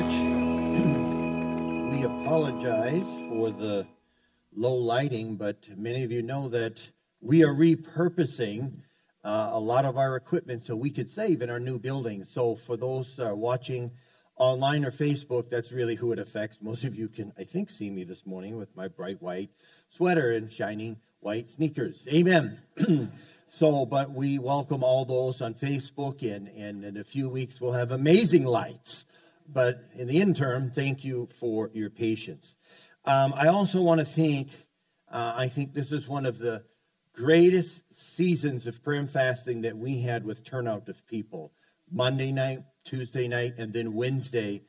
church. we apologize for the low lighting, but many of you know that we are repurposing uh, a lot of our equipment so we could save in our new building. So, for those uh, watching online or Facebook, that's really who it affects. Most of you can, I think, see me this morning with my bright white sweater and shining white sneakers. Amen. so, but we welcome all those on Facebook, and, and in a few weeks we'll have amazing lights but in the interim, thank you for your patience. Um, I also want to thank, uh, I think this is one of the greatest seasons of prayer and fasting that we had with turnout of people. Monday night, Tuesday night, and then Wednesday,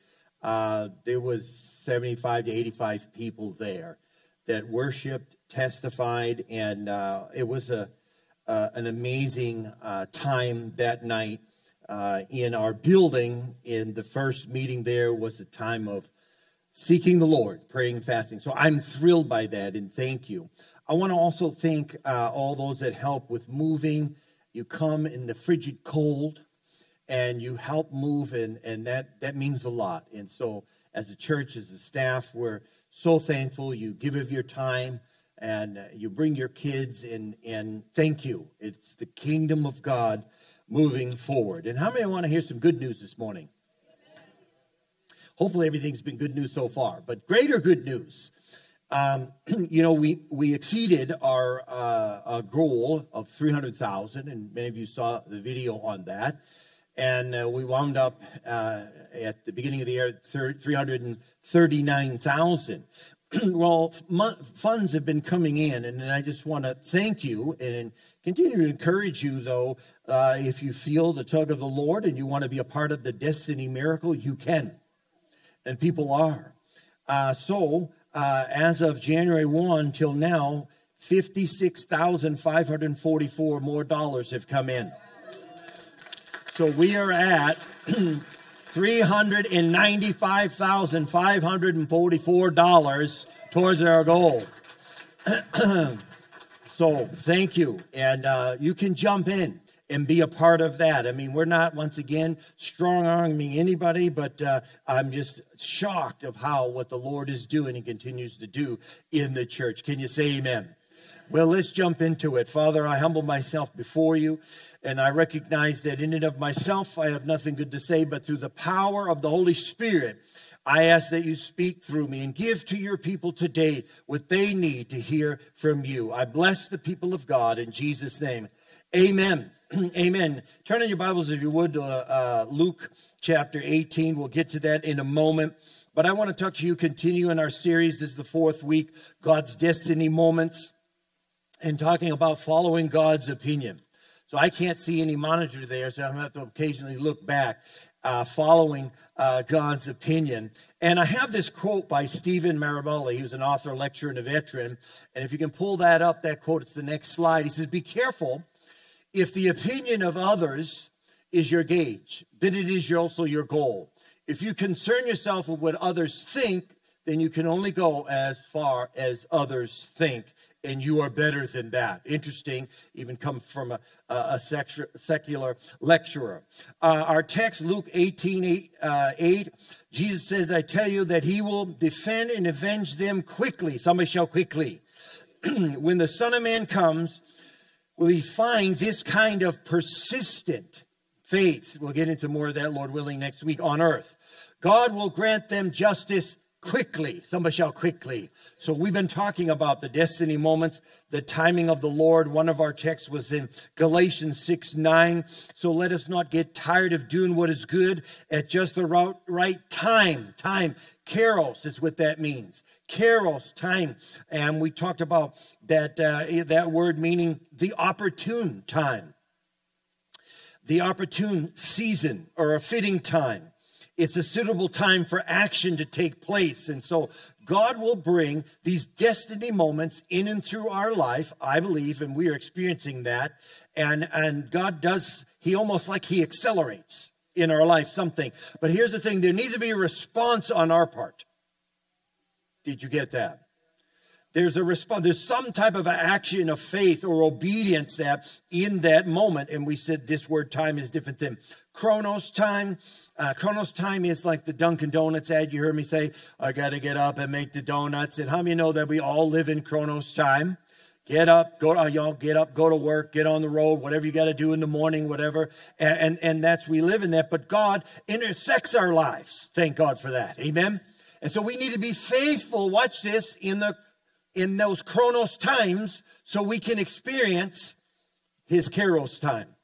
uh, there was 75 to 85 people there that worshiped, testified, and uh, it was a, uh, an amazing uh, time that night uh, in our building. In the first meeting, there was a time of seeking the Lord, praying, fasting. So I'm thrilled by that, and thank you. I want to also thank uh, all those that help with moving. You come in the frigid cold, and you help move, and and that that means a lot. And so, as a church, as a staff, we're so thankful. You give of your time and you bring your kids and and thank you it's the kingdom of god moving forward. And how many want to hear some good news this morning? Hopefully, everything's been good news so far, but greater good news. Um, you know, we, we exceeded our uh, goal of 300,000, and many of you saw the video on that. And uh, we wound up uh, at the beginning of the year at 339,000. well, funds have been coming in, and I just want to thank you and continue to encourage you, though, uh, if you feel the tug of the Lord and you want to be a part of the destiny miracle, you can. And people are. Uh, so, uh, as of January 1 till now, 56,544 more dollars have come in. So we are at $395,544 towards our goal. so thank you. And uh, you can jump in and be a part of that. I mean, we're not, once again, strong arming anybody, but uh, I'm just shocked of how what the Lord is doing and continues to do in the church. Can you say amen? Well, let's jump into it. Father, I humble myself before you, and I recognize that in and of myself, I have nothing good to say, but through the power of the Holy Spirit, I ask that you speak through me and give to your people today what they need to hear from you. I bless the people of God in Jesus' name. Amen. Amen. Turn in your Bibles, if you would, to uh, Luke chapter 18. We'll get to that in a moment. But I want to talk to you, continue in our series. This is the fourth week, God's Destiny Moments, and talking about following God's opinion. So I can't see any monitor there, so I'm going to have to occasionally look back, uh, following uh, God's opinion. And I have this quote by Stephen Maraboli. He was an author, lecturer, and a veteran. And if you can pull that up, that quote, it's the next slide. He says, Be careful if the opinion of others is your gauge, then it is also your goal. If you concern yourself with what others think, then you can only go as far as others think, and you are better than that. Interesting, even come from a, a secular lecturer. Uh, our text, Luke 18 8, uh, 8, Jesus says, I tell you that he will defend and avenge them quickly. Somebody shall quickly. when the Son of Man comes, will he find this kind of persistent faith? We'll get into more of that, Lord willing, next week on earth. God will grant them justice quickly. Somebody shout quickly. So we've been talking about the destiny moments, the timing of the Lord. One of our texts was in Galatians 6 9. So let us not get tired of doing what is good at just the right time. Time. Kairos is what that means. Kairos, time. And we talked about that, uh, that word meaning the opportune time, the opportune season or a fitting time. It's a suitable time for action to take place. And so God will bring these destiny moments in and through our life, I believe, and we are experiencing that. And, and God does, He almost like He accelerates in our life something. But here's the thing there needs to be a response on our part. Did you get that? there's a response, there's some type of action of faith or obedience that in that moment, and we said this word time is different than chronos time. Uh, chronos time is like the Dunkin' Donuts ad. You heard me say, I got to get up and make the donuts. And how many know that we all live in chronos time? Get up, go to uh, y'all, get up, go to work, get on the road, whatever you got to do in the morning, whatever. And, and, and that's, we live in that. But God intersects our lives. Thank God for that. Amen. And so we need to be faithful. Watch this in the, in those chronos times so we can experience his kairos time.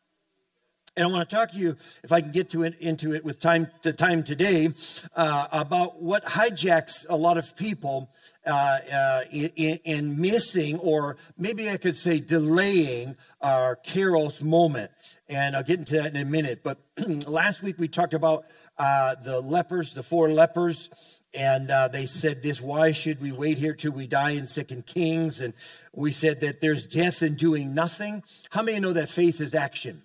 And I want to talk to you, if I can get to it, into it with time the time today, uh, about what hijacks a lot of people uh, uh, in, in, missing, or maybe I could say delaying our Kairos moment. And I'll get into that in a minute. But last week we talked about uh, the lepers, the four lepers, and uh, they said this: Why should we wait here till we die in Second Kings? And we said that there's death in doing nothing. How many know that faith is action?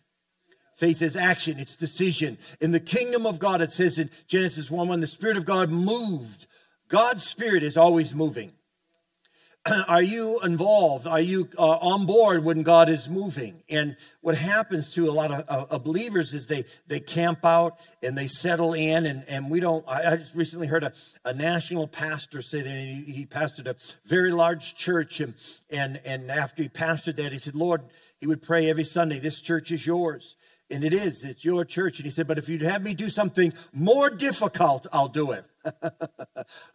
Faith is action, it's decision. In the kingdom of God, it says in Genesis 1 when the Spirit of God moved, God's Spirit is always moving. Are you involved? Are you uh, on board when God is moving? And what happens to a lot of, uh, believers is they they camp out and they settle in, and, and we don't. I, I just recently heard a, a national pastor say that he, he pastored a very large church, and, and and after he pastored that, he said, "Lord," he would pray every Sunday, "This church is yours." And it is, it's your church. And he said, But if you'd have me do something more difficult, I'll do it.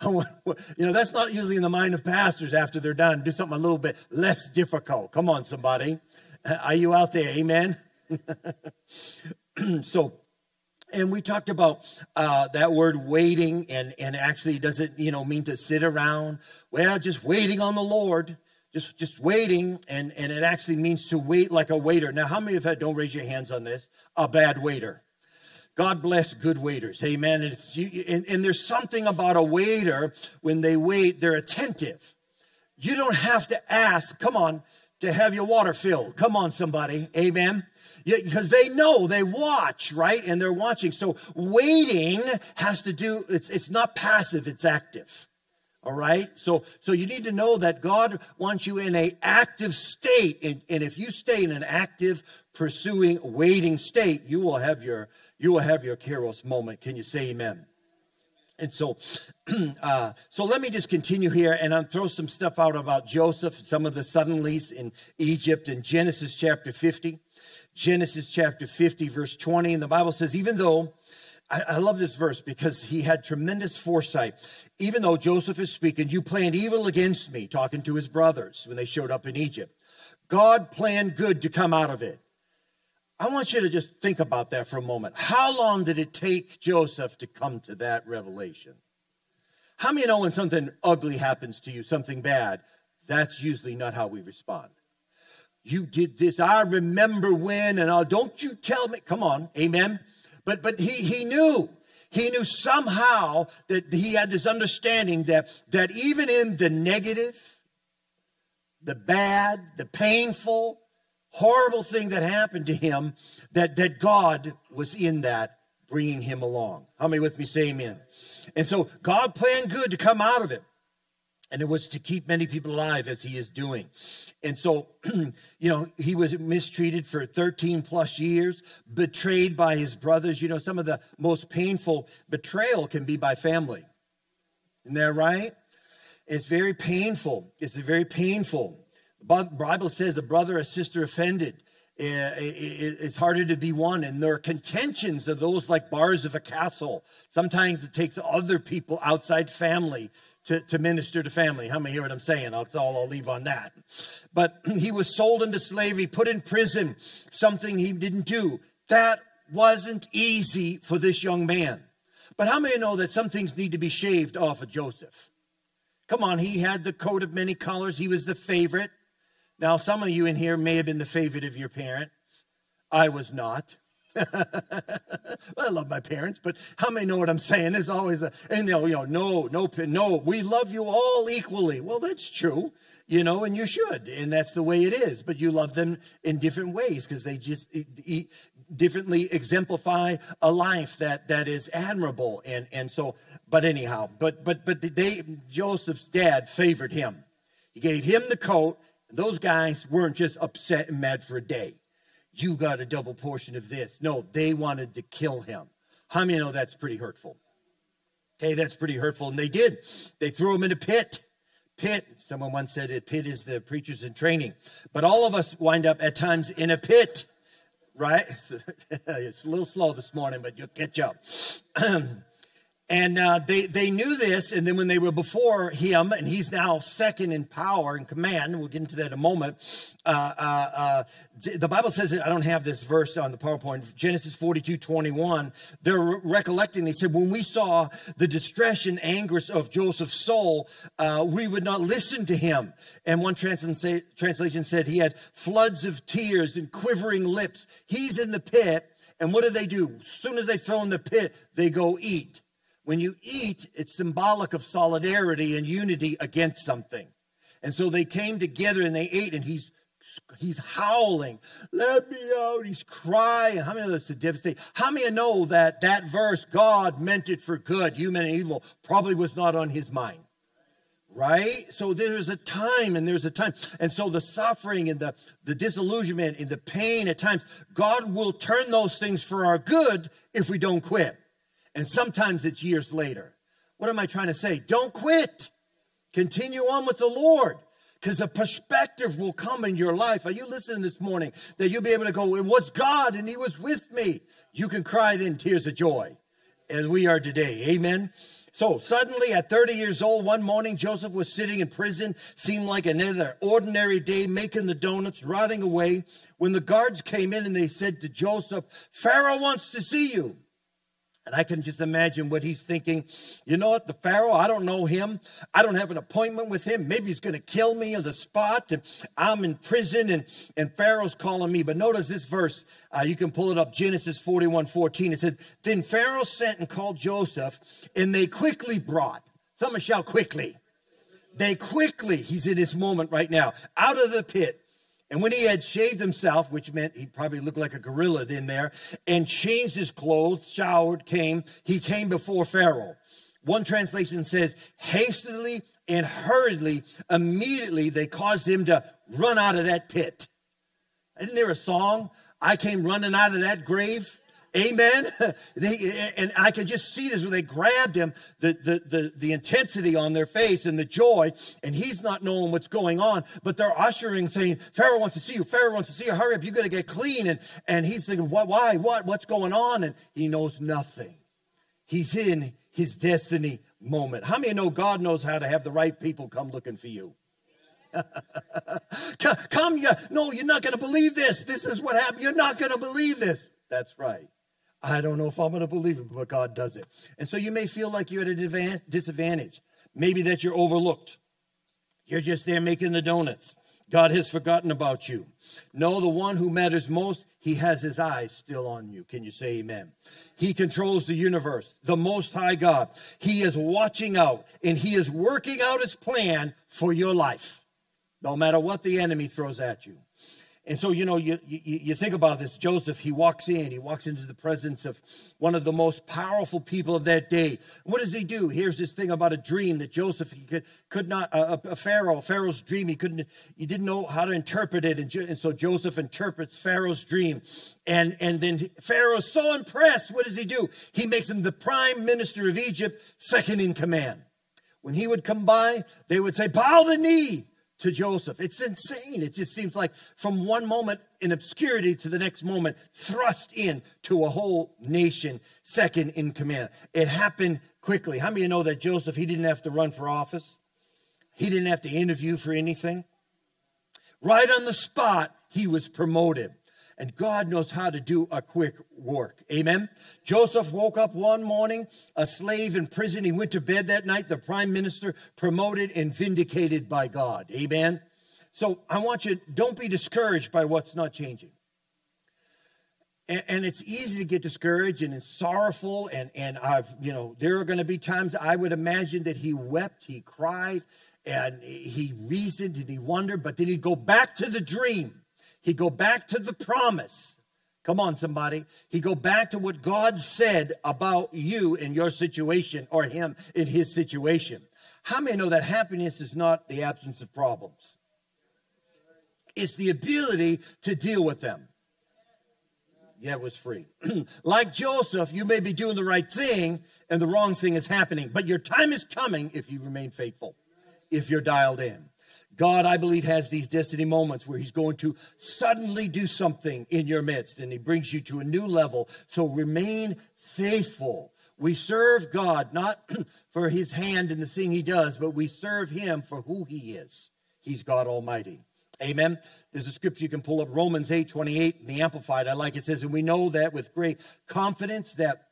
you know, that's not usually in the mind of pastors after they're done. Do something a little bit less difficult. Come on, somebody. Are you out there? Amen. so, and we talked about uh, that word waiting, and, and actually, does it, you know, mean to sit around? Well, just waiting on the Lord just just waiting and and it actually means to wait like a waiter. Now how many of you don't raise your hands on this a bad waiter? God bless good waiters. Amen. And, and, and there's something about a waiter when they wait they're attentive. You don't have to ask come on to have your water filled. Come on somebody. Amen. Because they know they watch right? And they're watching. So waiting has to do it's it's not passive it's active all right. So, so you need to know that God wants you in a active state. And, and if you stay in an active, pursuing, waiting state, you will have your, you will have your Kairos moment. Can you say amen? And so, uh, so let me just continue here and I'll throw some stuff out about Joseph, some of the suddenlies in Egypt in Genesis chapter 50. Genesis chapter 50, verse 20. And the Bible says, even though I, I love this verse because he had tremendous foresight even though Joseph is speaking, you planned evil against me, talking to his brothers when they showed up in Egypt. God planned good to come out of it. I want you to just think about that for a moment. How long did it take Joseph to come to that revelation? How many know when something ugly happens to you, something bad, that's usually not how we respond? You did this. I remember when, and I'll, don't you tell me. Come on, amen. But but he he knew he knew somehow that he had this understanding that, that even in the negative, the bad, the painful, horrible thing that happened to him, that, that God was in that, bringing him along. How many with me say amen? And so God planned good to come out of it. And it was to keep many people alive as he is doing. And so, you know, he was mistreated for 13 plus years, betrayed by his brothers. You know, some of the most painful betrayal can be by family. Isn't that right? It's very painful. It's very painful. The Bible says a brother or sister offended eh, eh, eh, It's harder to be one, And there are contentions of those like bars of a castle. Sometimes it takes other people outside family to, to minister to family. How many hear what I'm saying? That's all I'll leave on that. But he was sold into slavery, put in prison, something he didn't do. That wasn't easy for this young man. But how many know that some things need to be shaved off of Joseph? Come on, he had the coat of many colors. He was the favorite. Now, some of you in here may have been the favorite of your parents. I was not. well, I love my parents, but how many know what I'm saying? There's always a, and they'll, you know, no, no, no, we love you all equally. Well, that's true, you know, and you should, and that's the way it is. But you love them in different ways because they just eat, differently exemplify a life that that is admirable, and and so. But anyhow, but but but they Joseph's dad favored him. He gave him the coat. Those guys weren't just upset and mad for a day. You got a double portion of this. No, they wanted to kill him. How many know that's pretty hurtful? Okay, that's pretty hurtful. And they did. They threw him in a pit. Pit. Someone once said a pit is the preachers in training. But all of us wind up at times in a pit, right? it's a little slow this morning, but you'll catch up. And uh, they, they knew this. And then when they were before him, and he's now second in power and command, we'll get into that in a moment. Uh, uh, uh the Bible says, I don't have this verse on the PowerPoint, Genesis 42 21. They're recollecting, they said, when we saw the distress and anguish of Joseph's soul, uh, we would not listen to him. And one translation said he had floods of tears and quivering lips. He's in the pit. And what do they do? As soon as they throw in the pit, they go eat. When you eat, it's symbolic of solidarity and unity against something. And so they came together and they ate, and he's he's howling, "Let me out!" He's crying. How many of us are devastated? How many know that that verse, God meant it for good, human and evil, probably was not on his mind? Right? So there's a time and there's a time. And so the suffering and the, the disillusionment and the pain at times, God will turn those things for our good if we don't quit. And sometimes it's years later. What am I trying to say? Don't quit. Continue on with the Lord because a perspective will come in your life. Are you listening this morning that you'll be able to go, it was God and He was with me? You can cry then tears of joy as we are today. Amen. So suddenly at 30 years old, one morning, Joseph was sitting in prison, seemed like another ordinary day, making the donuts, rotting away. When the guards came in and they said to Joseph, Pharaoh wants to see you. And I can just imagine what he's thinking. You know what? The Pharaoh, I don't know him. I don't have an appointment with him. Maybe he's going to kill me on the spot. And I'm in prison and, and Pharaoh's calling me. But notice this verse. Uh, you can pull it up. Genesis 41, 14. It said, Then Pharaoh sent and called Joseph and they quickly brought. Someone shout quickly. They quickly, he's in this moment right now, out of the pit and when he had shaved himself, which meant he probably looked like a gorilla in there, and changed his clothes, showered, came, he came before Pharaoh. One translation says, hastily and hurriedly, immediately they caused him to run out of that pit. Isn't there a song? I came running out of that grave. Amen. They, and I can just see this when they grabbed him, the, the, the, the intensity on their face and the joy, and he's not knowing what's going on, but they're ushering saying, Pharaoh wants to see you. Pharaoh wants to see you. Hurry up. You got to get clean. And, and he's thinking, what, why, what, what's going on? And he knows nothing. He's in his destiny moment. How many know God knows how to have the right people come looking for you? come, you, no, you're not going to believe this. This is what happened. You're not going to believe this. That's right. I don't know if I'm going to believe it, but God does it. And so you may feel like you're at a disadvantage. Maybe that you're overlooked. You're just there making the donuts. God has forgotten about you. No, the one who matters most, he has his eyes still on you. Can you say amen? He controls the universe, the most high God. He is watching out and he is working out his plan for your life, no matter what the enemy throws at you. And so, you know, you, you, you, think about this. Joseph, he walks in, he walks into the presence of one of the most powerful people of that day. What does he do? Here's this thing about a dream that Joseph he could, could not, a, a Pharaoh, Pharaoh's dream, he couldn't, he didn't know how to interpret it. And, and so Joseph interprets Pharaoh's dream. And, and then Pharaoh's so impressed. What does he do? He makes him the prime minister of Egypt, second in command. When he would come by, they would say, bow the knee to Joseph. It's insane. It just seems like from one moment in obscurity to the next moment, thrust in to a whole nation, second in command. It happened quickly. How many of you know that Joseph, he didn't have to run for office? He didn't have to interview for anything. Right on the spot, he was promoted. And God knows how to do a quick work. Amen. Joseph woke up one morning, a slave in prison. He went to bed that night, the prime minister, promoted and vindicated by God. Amen. So I want you, don't be discouraged by what's not changing. And, and it's easy to get discouraged and it's sorrowful. And, and I've, you know, there are going to be times I would imagine that he wept, he cried, and he reasoned and he wondered, but then he'd go back to the dream he go back to the promise. Come on, somebody. He go back to what God said about you in your situation or him in his situation. How many know that happiness is not the absence of problems? It's the ability to deal with them. Yeah, it was free. like Joseph, you may be doing the right thing and the wrong thing is happening, but your time is coming if you remain faithful, if you're dialed in. God, I believe, has these destiny moments where He's going to suddenly do something in your midst and He brings you to a new level. So remain faithful. We serve God not for His hand in the thing He does, but we serve Him for who He is. He's God Almighty. Amen. There's a scripture you can pull up, Romans 8 28, the Amplified. I like it. it says, And we know that with great confidence that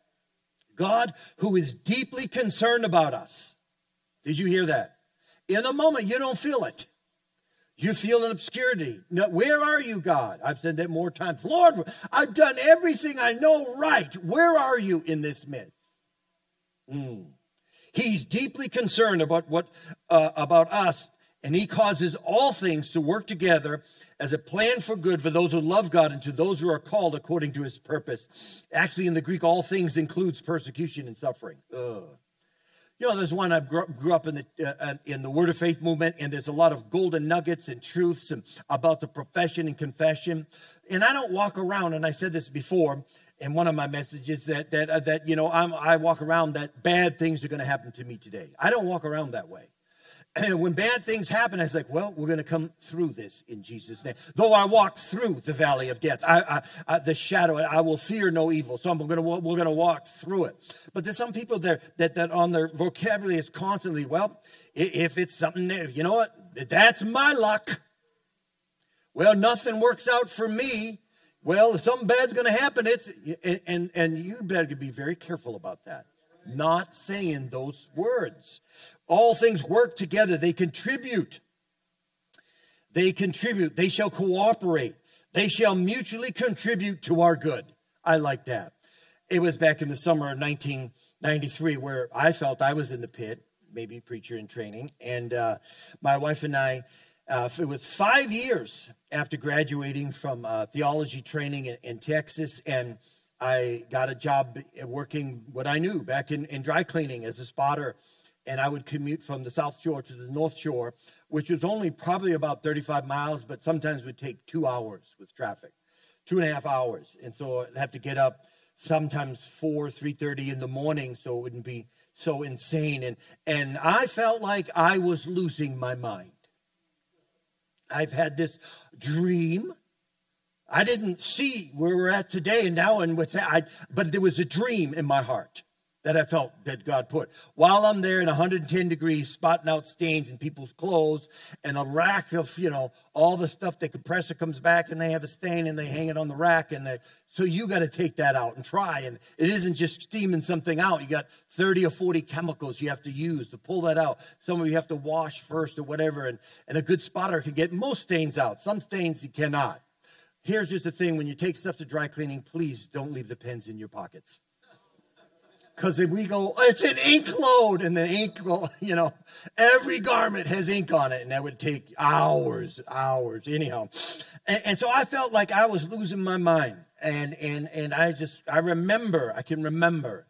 God, who is deeply concerned about us, did you hear that? In the moment, you don't feel it. You feel an obscurity. No, where are you, God? I've said that more times. Lord, I've done everything I know right. Where are you in this midst? Mm. He's deeply concerned about what uh, about us, and he causes all things to work together as a plan for good for those who love God and to those who are called according to his purpose. Actually, in the Greek, all things includes persecution and suffering. Ugh. You know, there's one I grew up in the uh, uh, in the Word of Faith movement, and there's a lot of golden nuggets and truths and about the profession and confession. And I don't walk around, and I said this before in one of my messages that that uh, that you know I'm, I walk around that bad things are going to happen to me today. I don't walk around that way. And when bad things happen, I was like, well, we're going to come through this in Jesus' name. Though I walk through the valley of death, I, I, I the shadow, I will fear no evil. So I'm going to, we're going to walk through it. But there's some people there that, that on their vocabulary is constantly, well, if it's something, you know what? That's my luck. Well, nothing works out for me. Well, if something bad's going to happen, it's, and, and you better be very careful about that. Not saying those words. All things work together, they contribute. They contribute, they shall cooperate, they shall mutually contribute to our good. I like that. It was back in the summer of 1993 where I felt I was in the pit, maybe preacher in training, and uh, my wife and I. Uh, it was five years after graduating from uh, theology training in, in Texas, and I got a job working what I knew back in, in dry cleaning as a spotter and I would commute from the South Shore to the North Shore, which was only probably about 35 miles, but sometimes would take two hours with traffic, two and a half hours. And so I'd have to get up sometimes 4, 3.30 in the morning so it wouldn't be so insane. And, and I felt like I was losing my mind. I've had this dream. I didn't see where we're at today and now and what's that, I, but there was a dream in my heart that I felt that God put. While I'm there in 110 degrees, spotting out stains in people's clothes and a rack of, you know, all the stuff, the compressor comes back and they have a stain and they hang it on the rack. And they, so you got to take that out and try. And it isn't just steaming something out. You got 30 or 40 chemicals you have to use to pull that out. Some of you have to wash first or whatever. And, and a good spotter can get most stains out. Some stains you cannot. Here's just the thing when you take stuff to dry cleaning, please don't leave the pens in your pockets. Because if we go, oh, it's an ink load, and the ink will, you know, every garment has ink on it, and that would take hours, hours, anyhow. And, and so I felt like I was losing my mind. And, and, and I just, I remember, I can remember.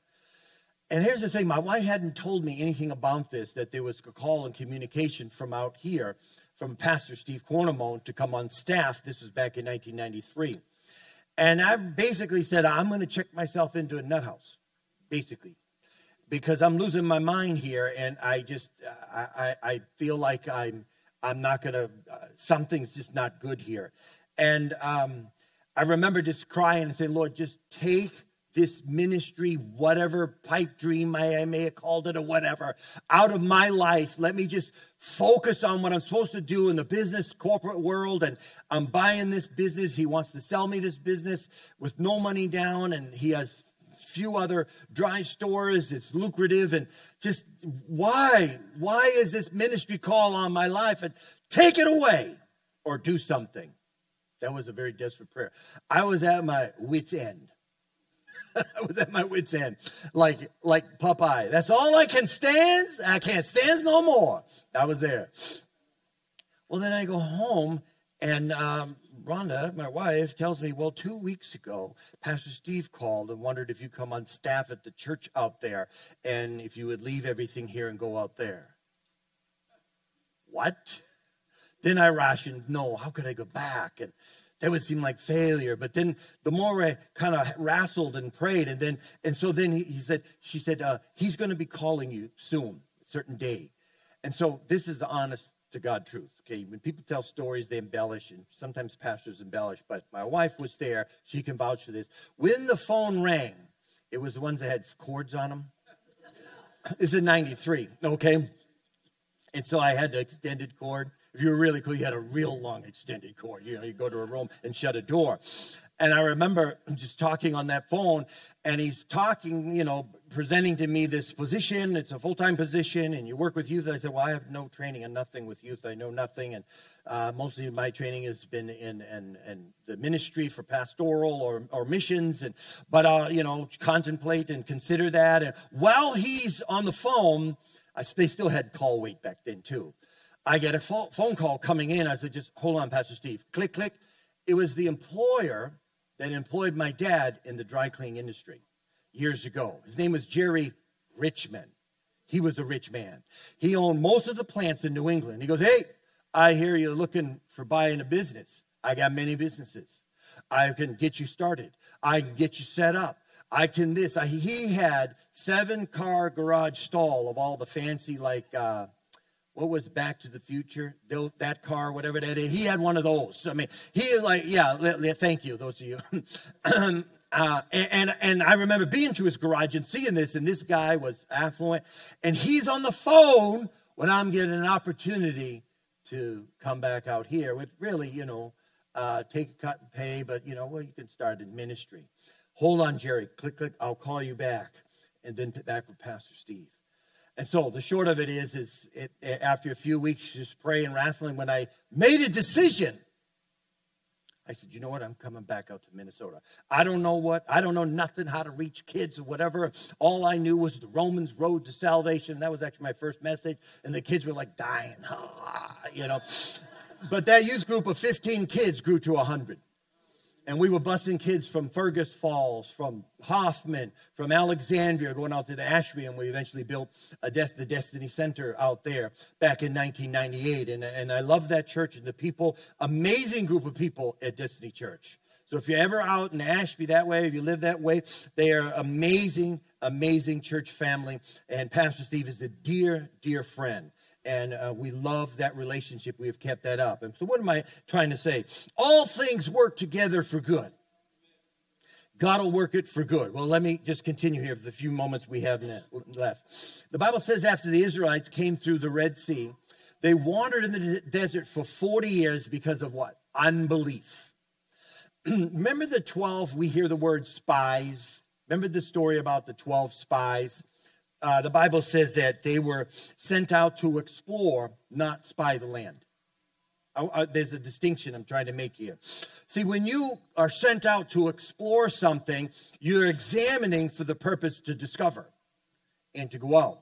And here's the thing my wife hadn't told me anything about this, that there was a call and communication from out here from Pastor Steve Cornamone to come on staff. This was back in 1993. And I basically said, I'm going to check myself into a nut house basically, because I'm losing my mind here, and I just I I, I feel like I'm I'm not gonna uh, something's just not good here, and um, I remember just crying and saying, Lord, just take this ministry, whatever pipe dream I, I may have called it or whatever, out of my life. Let me just focus on what I'm supposed to do in the business corporate world. And I'm buying this business. He wants to sell me this business with no money down, and he has few other dry stores. It's lucrative. And just why? Why is this ministry call on my life? And take it away or do something. That was a very desperate prayer. I was at my wits' end. I was at my wits' end, like like Popeye. That's all I can stand. I can't stand no more. I was there. Well, then I go home, and um, Rhonda, my wife, tells me, well, two weeks ago, Pastor Steve called and wondered if you come on staff at the church out there and if you would leave everything here and go out there. what? Then I rationed, no, how could I go back? And that would seem like failure. But then the more I kind of wrestled and prayed, and then, and so then he, he said, she said, uh, he's going to be calling you soon, a certain day. And so this is the honest to God truth. Okay, when people tell stories, they embellish, and sometimes pastors embellish. But my wife was there; she can vouch for this. When the phone rang, it was the ones that had cords on them. This is '93, okay, and so I had the extended cord. If you were really cool, you had a real long extended cord. You know, you go to a room and shut a door. And I remember just talking on that phone, and he's talking, you know, presenting to me this position. It's a full time position, and you work with youth. I said, Well, I have no training and nothing with youth. I know nothing. And uh, mostly my training has been in, in, in the ministry for pastoral or, or missions. And, but, uh, you know, contemplate and consider that. And while he's on the phone, I, they still had call wait back then, too. I get a phone call coming in. I said, Just hold on, Pastor Steve. Click, click. It was the employer that employed my dad in the dry cleaning industry years ago. His name was Jerry Richman. He was a rich man. He owned most of the plants in New England. He goes, Hey, I hear you're looking for buying a business. I got many businesses. I can get you started. I can get you set up. I can this. I, he had seven car garage stall of all the fancy, like, uh, what was Back to the Future? That car, whatever that is. He had one of those. I mean, he like, yeah, thank you, those of you. Uh, and, and I remember being to his garage and seeing this, and this guy was affluent, and he's on the phone when I'm getting an opportunity to come back out here with really, you know, uh, take a cut and pay, but you know, well, you can start in ministry. Hold on, Jerry. Click, click. I'll call you back, and then back with Pastor Steve. And so the short of it is, is it, after a few weeks just praying, wrestling, when I made a decision I said, you know what? I'm coming back out to Minnesota. I don't know what, I don't know nothing how to reach kids or whatever. All I knew was the Romans road to salvation. That was actually my first message. And the kids were like dying, you know. But that youth group of 15 kids grew to 100. And we were busing kids from Fergus Falls, from Hoffman, from Alexandria, going out to the Ashby, and we eventually built Des- the Destiny Center out there back in 1998. And, and I love that church and the people, amazing group of people at Destiny Church. So if you're ever out in Ashby that way, if you live that way, they are amazing, amazing church family. And Pastor Steve is a dear, dear friend and uh, we love that relationship. We have kept that up. And so, what am I trying to say? All things work together for good. God will work it for good. Well, let me just continue here for the few moments we have left. The Bible says after the Israelites came through the Red Sea, they wandered in the desert for 40 years because of what? Unbelief. Remember the 12, we hear the word spies. Remember the story about the 12 spies? Uh, the Bible says that they were sent out to explore, not spy the land. There's a distinction I'm trying to make here. See, when you are sent out to explore something, you're examining for the purpose to discover and to go out.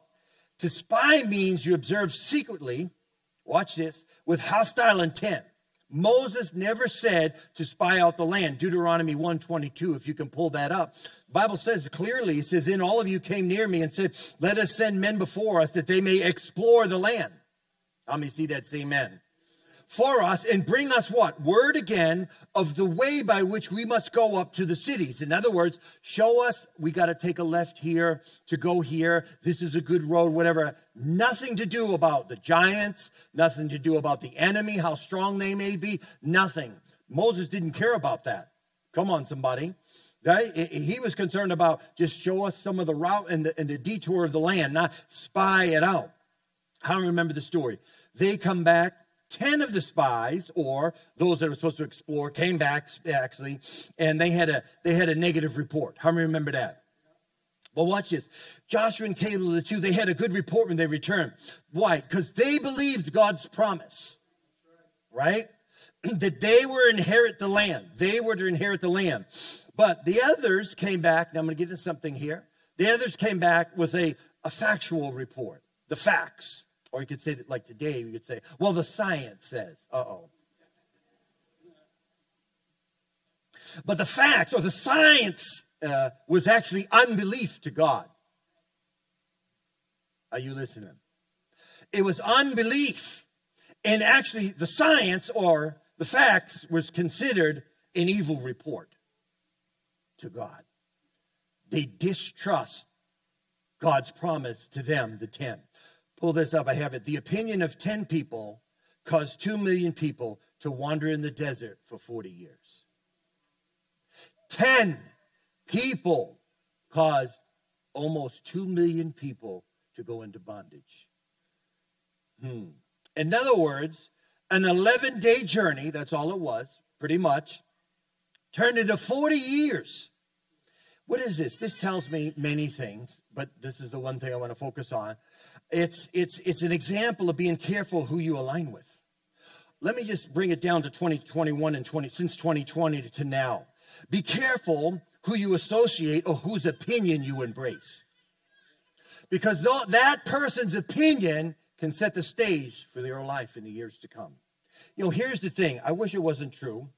To spy means you observe secretly, watch this, with hostile intent. Moses never said to spy out the land. Deuteronomy 122, if you can pull that up. Bible says clearly, it says, Then all of you came near me and said, Let us send men before us that they may explore the land. How many see that? Say amen. For us and bring us what? Word again of the way by which we must go up to the cities. In other words, show us we got to take a left here to go here. This is a good road, whatever. Nothing to do about the giants, nothing to do about the enemy, how strong they may be, nothing. Moses didn't care about that. Come on, somebody. He was concerned about just show us some of the route and the, and the detour of the land, not spy it out. I don't remember the story. They come back. Ten of the spies, or those that were supposed to explore, came back actually, and they had a they had a negative report. How many remember that? Well, watch this. Joshua and Caleb, the two, they had a good report when they returned. Why? Because they believed God's promise, right? that they were inherit the land. They were to inherit the land. But the others came back, and I'm going to get into something here. The others came back with a, a factual report, the facts. Or you could say that, like today, you could say, well, the science says, uh oh. But the facts or the science uh, was actually unbelief to God. Are you listening? It was unbelief. And actually, the science or the facts was considered an evil report to God. They distrust God's promise to them, the 10. Pull this up, I have it. The opinion of 10 people caused 2 million people to wander in the desert for 40 years. 10 people caused almost 2 million people to go into bondage. Hmm. In other words, an 11 day journey, that's all it was, pretty much, turned into 40 years. What is this? This tells me many things, but this is the one thing I want to focus on. It's, it's, it's an example of being careful who you align with. Let me just bring it down to 2021 and 20, since 2020 to now. Be careful who you associate or whose opinion you embrace. Because that person's opinion can set the stage for your life in the years to come. You know, here's the thing I wish it wasn't true,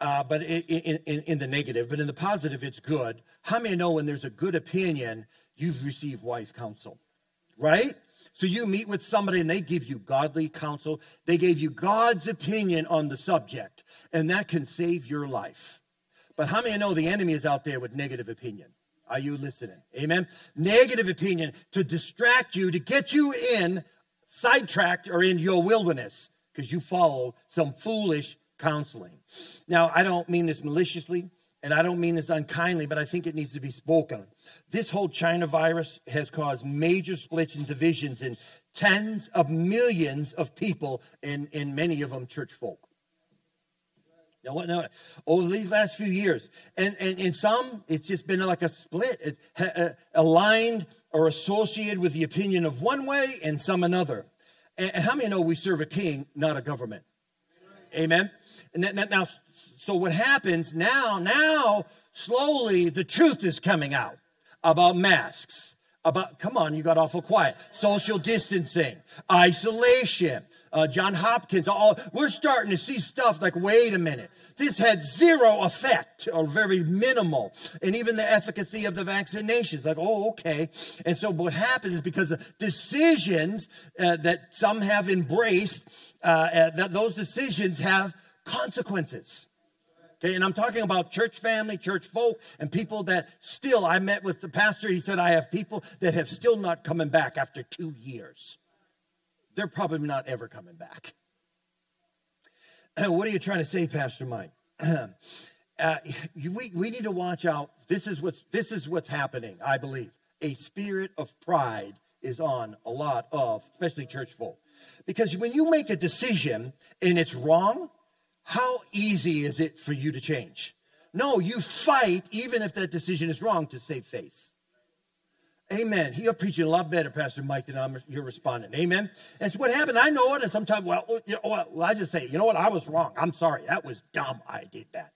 uh, but in, in, in, the negative, but in the positive, it's good. How many know when there's a good opinion, you've received wise counsel, right? So you meet with somebody and they give you godly counsel. They gave you God's opinion on the subject, and that can save your life. But how many know the enemy is out there with negative opinion? Are you listening? Amen. Negative opinion to distract you, to get you in sidetracked or in your wilderness because you follow some foolish counseling. Now, I don't mean this maliciously and I don't mean this unkindly, but I think it needs to be spoken. This whole China virus has caused major splits and divisions in tens of millions of people, and, and many of them church folk. Now, what, now, over these last few years, and, and in some, it's just been like a split, it, uh, aligned or associated with the opinion of one way and some another. And, and how many know we serve a king, not a government? Amen. And that, now, so what happens now? Now, slowly, the truth is coming out about masks. About come on, you got awful quiet. Social distancing, isolation, uh, John Hopkins, all, we're starting to see stuff like, wait a minute, this had zero effect or very minimal. And even the efficacy of the vaccinations, like, oh, okay. And so what happens is because of decisions uh, that some have embraced, uh, uh that those decisions have consequences. Okay, and I'm talking about church family, church folk, and people that still, I met with the pastor. He said, I have people that have still not coming back after two years they're probably not ever coming back. what are you trying to say, Pastor Mike? uh, we, we need to watch out. This is what's this is what's happening. I believe a spirit of pride is on a lot of, especially church folk, because when you make a decision and it's wrong, how easy is it for you to change? No, you fight even if that decision is wrong to save face. Amen. You're preaching a lot better, Pastor Mike, than I'm, you're responding. Amen. That's what happened. I know it. And sometimes, well, you know, well, I just say, you know what? I was wrong. I'm sorry. That was dumb. I did that.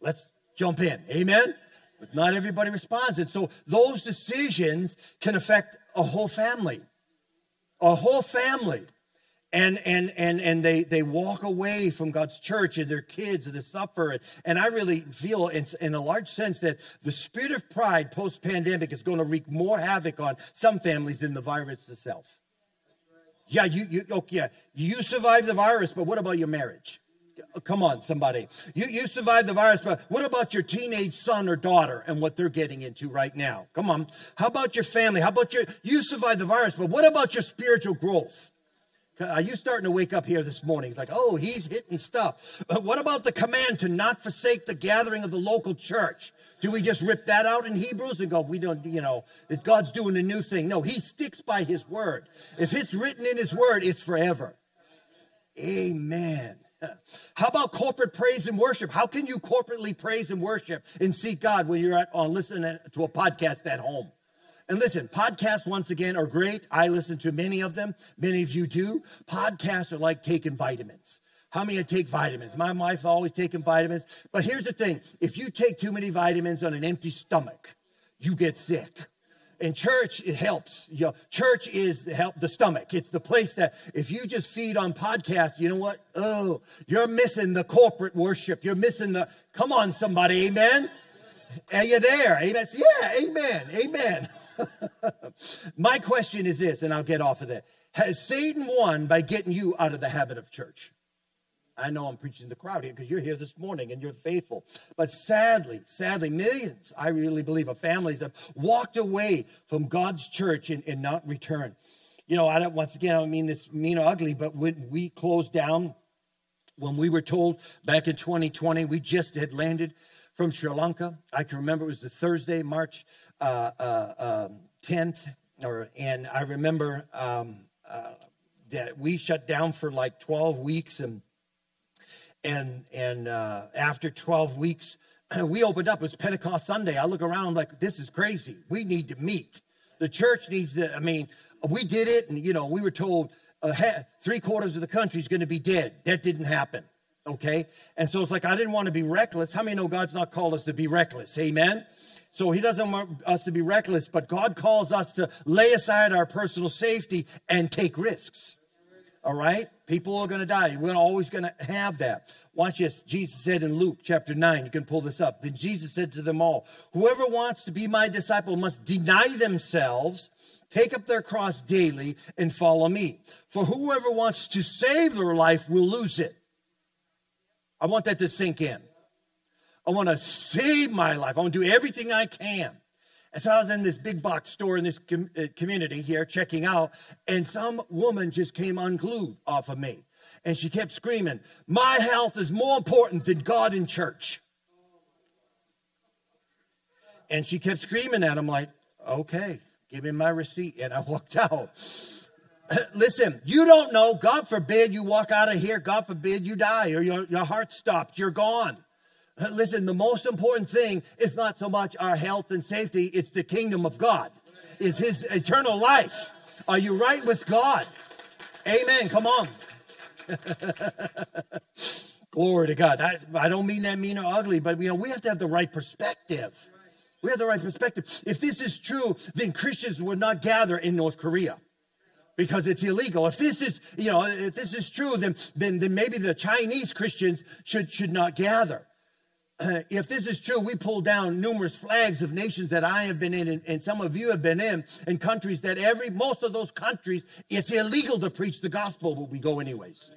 Let's jump in. Amen. But not everybody responds. And so those decisions can affect a whole family. A whole family and and and and they they walk away from God's church and their kids and they suffer and I really feel in, in a large sense that the spirit of pride post pandemic is going to wreak more havoc on some families than the virus itself. Yeah, you you oh, yeah you survived the virus, but what about your marriage? Uh, come on, somebody. You, you survived the virus, but what about your teenage son or daughter and what they're getting into right now? Come on. How about your family? How about your, you survived the virus, but what about your spiritual growth? Are you starting to wake up here this morning? It's like, oh, he's hitting stuff. But what about the command to not forsake the gathering of the local church? Do we just rip that out in Hebrews and go, we don't, you know, that God's doing a new thing? No, he sticks by his word. If it's written in his word, it's forever. Amen. How about corporate praise and worship? How can you corporately praise and worship and seek God when you're at, on listening to a podcast at home? And listen, podcasts, once again, are great. I listen to many of them. Many of you do. Podcasts are like taking vitamins. How many take vitamins? My wife always taking vitamins. But here's the thing if you take too many vitamins on an empty stomach, you get sick. In church, it helps. You know, church is the help the stomach. It's the place that if you just feed on podcasts, you know what? Oh, you're missing the corporate worship. You're missing the come on, somebody, amen. Are you there? Amen. Yeah, amen. Amen. My question is this, and I'll get off of that. Has Satan won by getting you out of the habit of church? I know I'm preaching the crowd here because you're here this morning and you're faithful. But sadly, sadly, millions, I really believe, of families have walked away from God's church and, and not returned. You know, I don't, once again, I don't mean this mean or ugly, but when we closed down, when we were told back in 2020, we just had landed from Sri Lanka. I can remember it was the Thursday, March uh, uh, um, 10th, or and I remember um, uh, that we shut down for like 12 weeks, and and and uh, after 12 weeks, we opened up. It was Pentecost Sunday. I look around I'm like this is crazy. We need to meet. The church needs to. I mean, we did it, and you know, we were told uh, three quarters of the country is going to be dead. That didn't happen. Okay, and so it's like I didn't want to be reckless. How many know God's not called us to be reckless? Amen. So he doesn't want us to be reckless, but God calls us to lay aside our personal safety and take risks. All right? People are going to die. We're always going to have that. Watch this. Jesus said in Luke chapter 9, you can pull this up. Then Jesus said to them all, Whoever wants to be my disciple must deny themselves, take up their cross daily, and follow me. For whoever wants to save their life will lose it. I want that to sink in. I want to save my life. I want to do everything I can. And so I was in this big box store in this com- uh, community here checking out, and some woman just came unglued off of me. And she kept screaming, My health is more important than God in church. And she kept screaming at him, like, Okay, give me my receipt. And I walked out. Listen, you don't know. God forbid you walk out of here. God forbid you die or your, your heart stops. You're gone. Uh, listen, the most important thing is not so much our health and safety, it's the kingdom of God, is his eternal life. Are you right with God? Amen. Come on. Glory to God. I, I, don't mean that mean or ugly, but you know, we have to have the right perspective. We have the right perspective. If this is true, then Christians would not gather in North Korea because it's illegal. If this is, you know, if this is true, then then, then maybe the Chinese Christians should should not gather. if this is true, we pull down numerous flags of nations that I have been in, and, and, some of you have been in, and countries that every most of those countries it's illegal to preach the gospel, but we go anyways.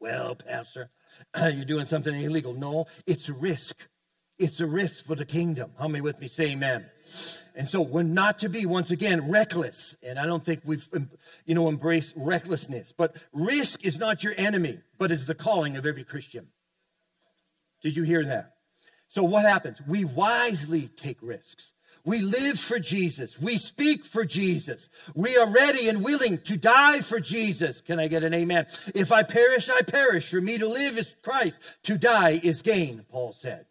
Well, Pastor, you're doing something illegal. No, it's a risk. It's a risk for the kingdom. How many with me say amen? And so we're not to be, once again, reckless. And I don't think we've, you know, embraced recklessness. But risk is not your enemy, but is the calling of every Christian. Did you hear that? So what happens? We wisely take risks. We live for Jesus. We speak for Jesus. We are ready and willing to die for Jesus. Can I get an amen? If I perish, I perish. For me to live is Christ. To die is gain, Paul said.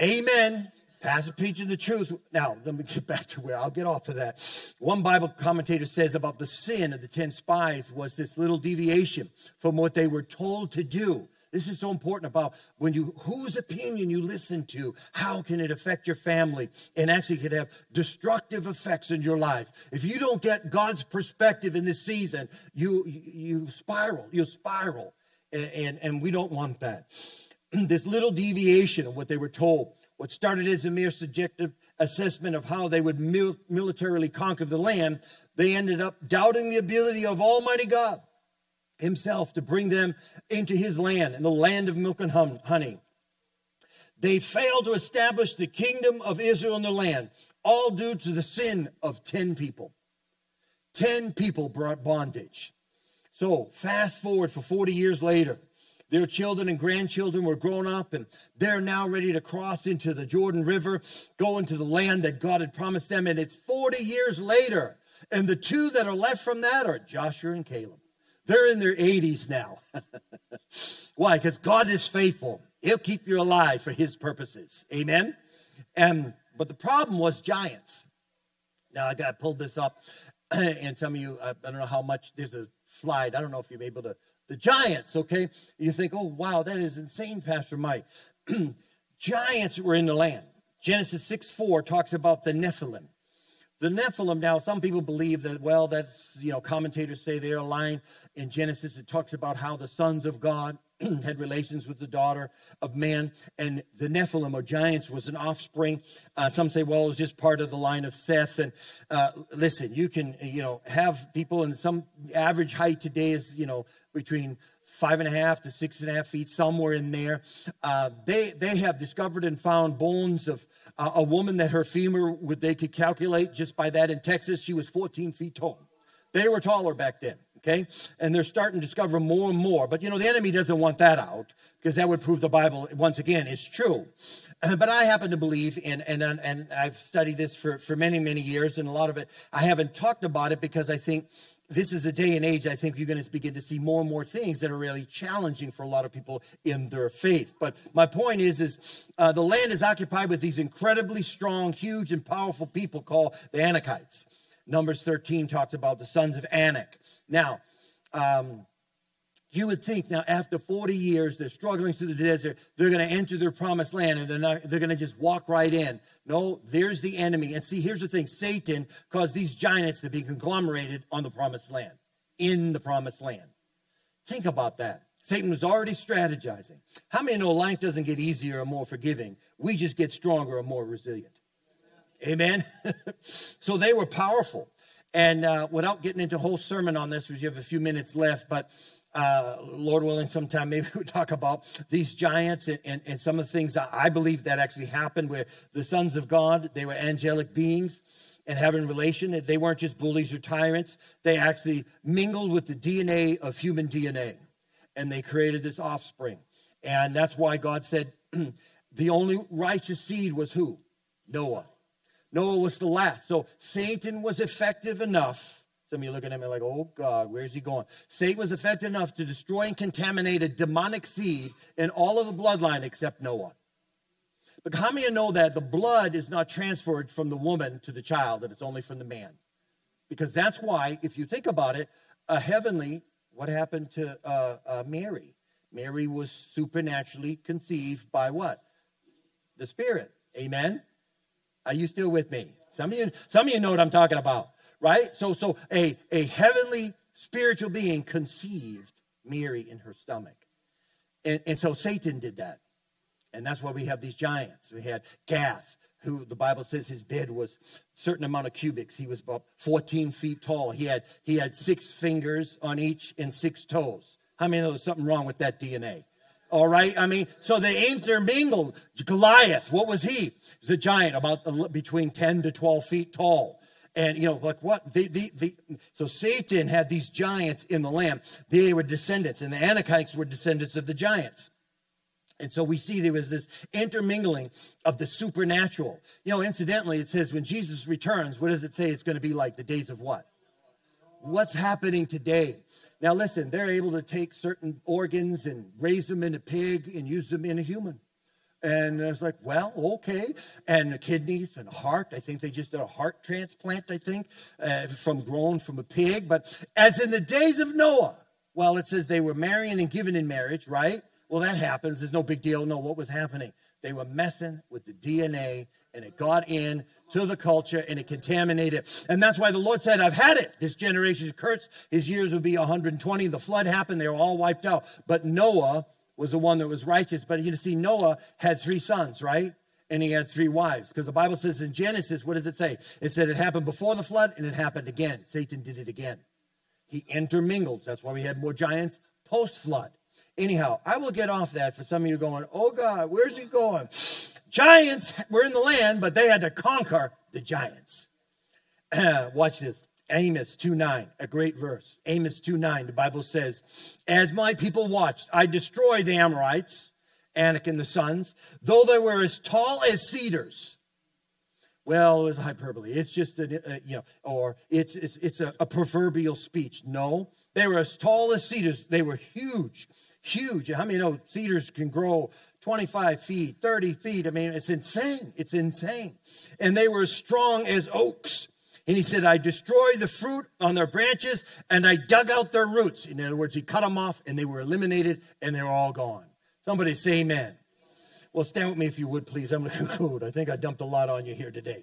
Amen. Pastor preaching the truth. Now, let me get back to where I'll get off of that. One Bible commentator says about the sin of the 10 spies was this little deviation from what they were told to do. This is so important about when you whose opinion you listen to, how can it affect your family and actually could have destructive effects in your life. If you don't get God's perspective in this season, you you spiral, you spiral. And, and, we don't want that. this little deviation of what they were told, what started as a mere subjective assessment of how they would mil- militarily conquer the land, they ended up doubting the ability of Almighty God himself to bring them into his land, in the land of milk and honey. They failed to establish the kingdom of Israel in the land, all due to the sin of 10 people. 10 people brought bondage. So, fast forward for 40 years later, their children and grandchildren were grown up and they're now ready to cross into the Jordan River, go into the land that God had promised them. And it's 40 years later. And the two that are left from that are Joshua and Caleb. They're in their 80s now. Why? Because God is faithful. He'll keep you alive for his purposes. Amen. And but the problem was giants. Now I got pulled this up, and some of you, I, don't know how much. There's a slide. I don't know if you're able to. The giants. Okay, you think, oh wow, that is insane, Pastor Mike. giants were in the land. Genesis 6 4 talks about the Nephilim. The Nephilim, now, some people believe that, well, that's, you know, commentators say they're aligned in Genesis, it talks about how the sons of God had relations with the daughter of man, and the Nephilim or giants was an offspring. Uh, some say, well, it was just part of the line of Seth. And uh, listen, you can, you know, have people in some average height today is, you know, between five and a half to six and a half feet, somewhere in there. Uh, they they have discovered and found bones of a woman that her femur would they could calculate just by that in Texas. She was 14 feet tall. They were taller back then okay? And they're starting to discover more and more. But you know, the enemy doesn't want that out because that would prove the Bible, once again, is true. But I happen to believe, and, and, and I've studied this for, for many, many years, and a lot of it, I haven't talked about it because I think this is a day and age I think you're going to begin to see more and more things that are really challenging for a lot of people in their faith. But my point is, is uh, the land is occupied with these incredibly strong, huge, and powerful people called the Anakites. Numbers 13 talks about the sons of Anak. Now, um, you would think now after 40 years they're struggling through the desert they're going to enter their promised land and they're not they're going to just walk right in. No there's the enemy. And see here's the thing satan caused these giants to be conglomerated on the promised land in the promised land. Think about that. Satan was already strategizing. How many know life doesn't get easier or more forgiving? We just get stronger or more resilient. Amen. so they were powerful. And uh, without getting into a whole sermon on this, because you have a few minutes left, but uh, Lord willing, sometime maybe we'll talk about these giants and, and, and some of the things I believe that actually happened where the sons of God, they were angelic beings and having relation. They weren't just bullies or tyrants. They actually mingled with the DNA of human DNA and they created this offspring. And that's why God said the only righteous seed was who? Noah. Noah was the last. So Satan was effective enough. Some of you looking at me like, oh God, where's he going? Satan was effective enough to destroy and contaminate a demonic seed in all of the bloodline except Noah. But how many of you know that the blood is not transferred from the woman to the child, that it's only from the man? Because that's why, if you think about it, a heavenly, what happened to uh, uh, Mary? Mary was supernaturally conceived by what? The Spirit. Amen? Are you still with me? Some of you, some of you know what I'm talking about, right? So, so a, a heavenly spiritual being conceived Mary in her stomach. And, and so Satan did that. And that's why we have these giants. We had Gath, who the Bible says his bed was certain amount of cubics. He was about 14 feet tall. He had, he had six fingers on each and six toes. How many know there's something wrong with that DNA? All right. I mean, so they intermingled. Goliath, what was he? He's a giant, about between 10 to 12 feet tall. And, you know, like what? The, the, the, so Satan had these giants in the land. They were descendants, and the Anakites were descendants of the giants. And so we see there was this intermingling of the supernatural. You know, incidentally, it says when Jesus returns, what does it say it's going to be like? The days of what? What's happening today? Now, listen, they're able to take certain organs and raise them in a pig and use them in a human. And it's like, well, okay. And the kidneys and heart, I think they just did a heart transplant, I think, uh, from grown from a pig. But as in the days of Noah, well, it says they were marrying and given in marriage, right? Well, that happens. There's no big deal. No, what was happening? They were messing with the DNA and it got in to the culture and it contaminated. And that's why the Lord said, I've had it. This generation's cursed. His years will be 120. The flood happened. They were all wiped out. But Noah was the one that was righteous. But you see, Noah had three sons, right? And he had three wives. Because the Bible says in Genesis, what does it say? It said it happened before the flood and it happened again. Satan did it again. He intermingled. That's why we had more giants post flood. Anyhow, I will get off that for some of you going, oh God, where's he going? Giants were in the land, but they had to conquer the giants. Watch this. Amos 2 9, a great verse. Amos 2 9, the Bible says, As my people watched, I destroyed the Amorites, Anak and the sons, though they were as tall as cedars. Well, it's hyperbole. It's just a, a uh, you know, or it's it's, it's a, a proverbial speech. No, they were as tall as cedars. They were huge, huge. How many know cedars can grow 25 feet, 30 feet. I mean, it's insane. It's insane. And they were as strong as oaks. And he said, I destroyed the fruit on their branches and I dug out their roots. In other words, he cut them off and they were eliminated and they were all gone. Somebody say amen. Well, stand with me if you would, please. I'm going to conclude. I think I dumped a lot on you here today.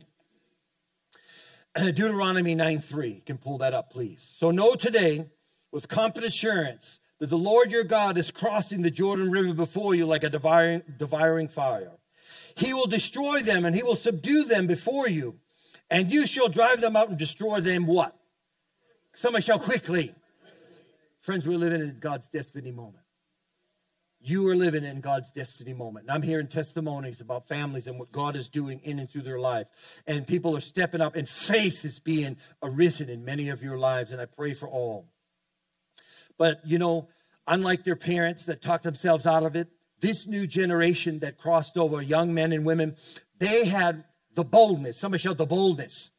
Deuteronomy 9 3. You can pull that up, please. So know today with confident assurance that the Lord your God is crossing the Jordan River before you like a devouring, devouring fire. He will destroy them and he will subdue them before you, and you shall drive them out and destroy them what? Somebody shall quickly. Friends, we're living in God's destiny moment. You are living in God's destiny moment. And I'm hearing testimonies about families and what God is doing in and through their life. And people are stepping up, and faith is being arisen in many of your lives. And I pray for all. But, you know, unlike their parents that talked themselves out of it, this new generation that crossed over, young men and women, they had the boldness, somebody showed the boldness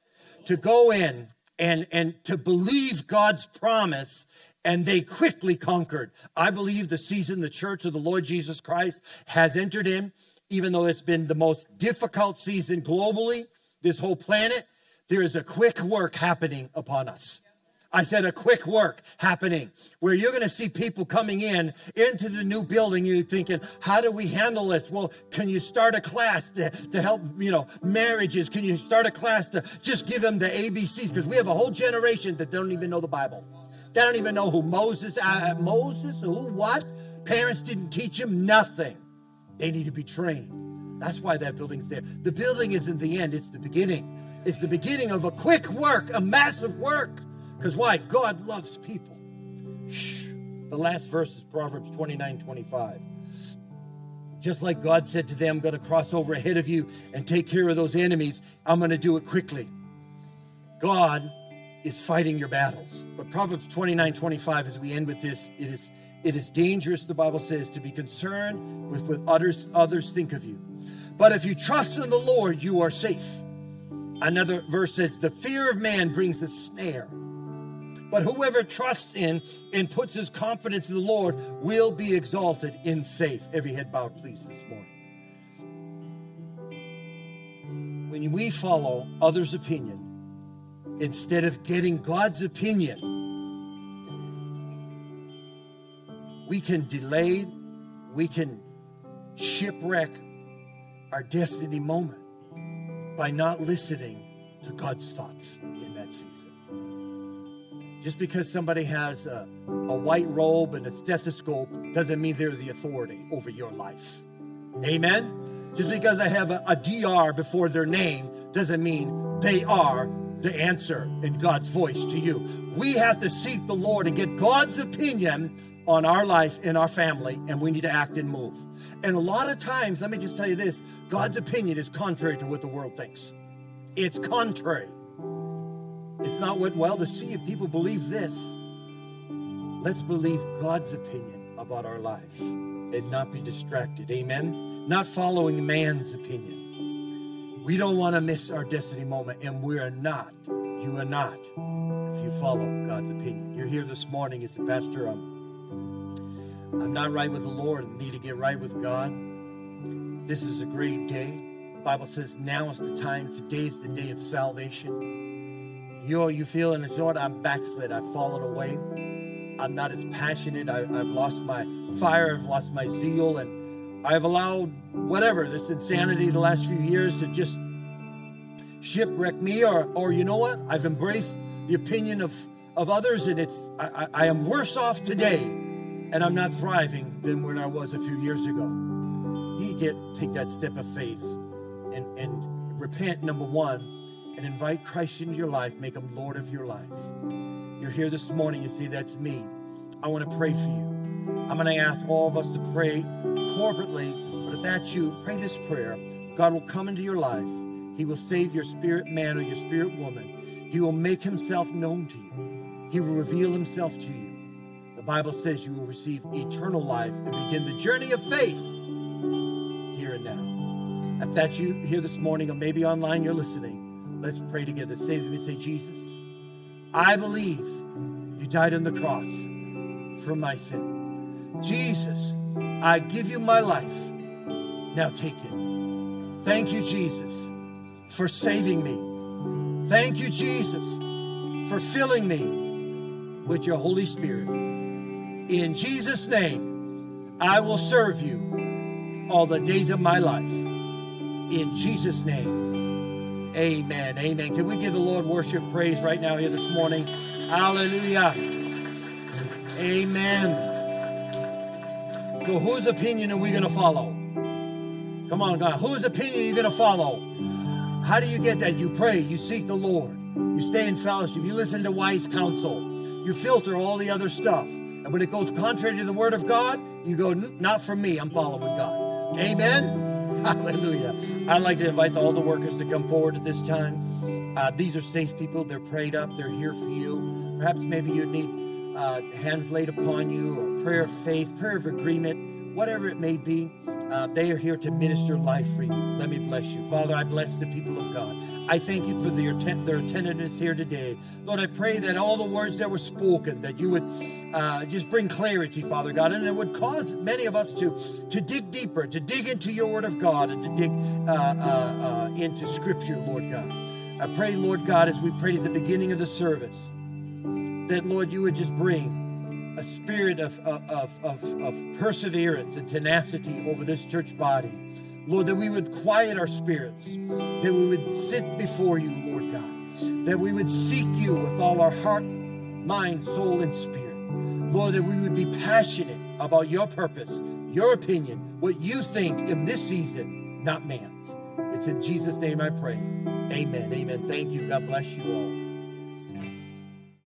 to go in and, and to believe God's promise and they quickly conquered. I believe the season the church of the Lord Jesus Christ has entered in, even though it's been the most difficult season globally, this whole planet, there is a quick work happening upon us. I said a quick work happening where you're going to see people coming in into the new building. You're thinking, how do we handle this? Well, can you start a class to, to help, you know, marriages? Can you start a class to just give them the ABCs? Because we have a whole generation that don't even know the Bible. They don't even know who Moses, uh, Moses, who, what? Parents didn't teach them nothing. They need to be trained. That's why that building's there. The building isn't the end, it's the beginning. It's the beginning of a quick work, a massive work. Because why? God loves people. Shh. The last verse is Proverbs 29 25. Just like God said to them, I'm going to cross over ahead of you and take care of those enemies, I'm going to do it quickly. God is fighting your battles. But Proverbs 29 25, as we end with this, it is it is dangerous, the Bible says, to be concerned with what others, others think of you. But if you trust in the Lord, you are safe. Another verse says, The fear of man brings a snare. But whoever trusts in and puts his confidence in the Lord will be exalted in safe. Every head bowed, please, this morning. When we follow others' opinion, instead of getting God's opinion, we can delay, we can shipwreck our destiny moment by not listening to God's thoughts in that season. Just because somebody has a, a white robe and a stethoscope doesn't mean they're the authority over your life. Amen? Just because I have a, a DR before their name doesn't mean they are the answer in God's voice to you. We have to seek the Lord and get God's opinion on our life and our family, and we need to act and move. And a lot of times, let me just tell you this God's opinion is contrary to what the world thinks. It's contrary. It's not what, well, to see if people believe this. Let's believe God's opinion about our life and not be distracted. Amen. Not following man's opinion. We don't want to miss our destiny moment, and we are not. You are not. If you follow God's opinion, you're here this morning as a pastor. I'm, I'm not right with the Lord and need to get right with God. This is a great day. Bible says now is the time. Today is the day of salvation. You you feeling, you know what? I'm backslid. I've fallen away. I'm not as passionate. I, I've lost my fire. I've lost my zeal, and I've allowed whatever, this insanity the last few years to just shipwreck me, or, or you know what? I've embraced the opinion of, of others, and it's I, I am worse off today, and I'm not thriving than when I was a few years ago. You get take that step of faith and, and repent, number one, and invite Christ into your life, make him Lord of your life. You're here this morning, you see, that's me. I want to pray for you. I'm going to ask all of us to pray corporately, but if that's you, pray this prayer. God will come into your life. He will save your spirit man or your spirit woman. He will make himself known to you. He will reveal himself to you. The Bible says you will receive eternal life and begin the journey of faith here and now. If that's you here this morning, or maybe online you're listening, let's pray together. Say with me, say, Jesus, I believe you died on the cross for my sin. Jesus, I give you my life. Now take it. Thank you, Jesus, for saving me. Thank you, Jesus, for filling me with your Holy Spirit. In Jesus' name, I will serve you all the days of my life. In Jesus' name, amen. Amen. Can we give the Lord worship praise right now here this morning? Hallelujah. Amen. So, whose opinion are we going to follow? Come on, God. Whose opinion are you going to follow? How do you get that? You pray, you seek the Lord, you stay in fellowship, you listen to wise counsel, you filter all the other stuff. And when it goes contrary to the word of God, you go, not for me, I'm following God. Amen. Hallelujah. I'd like to invite all the workers to come forward at this time. Uh, these are safe people. They're prayed up. They're here for you. Perhaps maybe you need uh, hands laid upon you, or prayer of faith, prayer of agreement, whatever it may be. Uh, they are here to minister life for you. Let me bless you. Father, I bless the people of God. I thank you for their, their attentiveness here today. Lord, I pray that all the words that were spoken, that you would uh, just bring clarity, Father God, and it would cause many of us to, to dig deeper, to dig into your word of God, and to dig uh, uh, uh into scripture, Lord God. I pray, Lord God, as we prayed at the beginning of the service, that, Lord, you would just bring a spirit of, of, of, of perseverance and tenacity over this church body. Lord, that we would quiet our spirits, that we would sit before you, Lord God, that we would seek you with all our heart, mind, soul, and spirit. Lord, that we would be passionate about your purpose, your opinion, what you think in this season, not man's. It's in Jesus' name I pray. Amen. Amen. Thank you. God bless you all.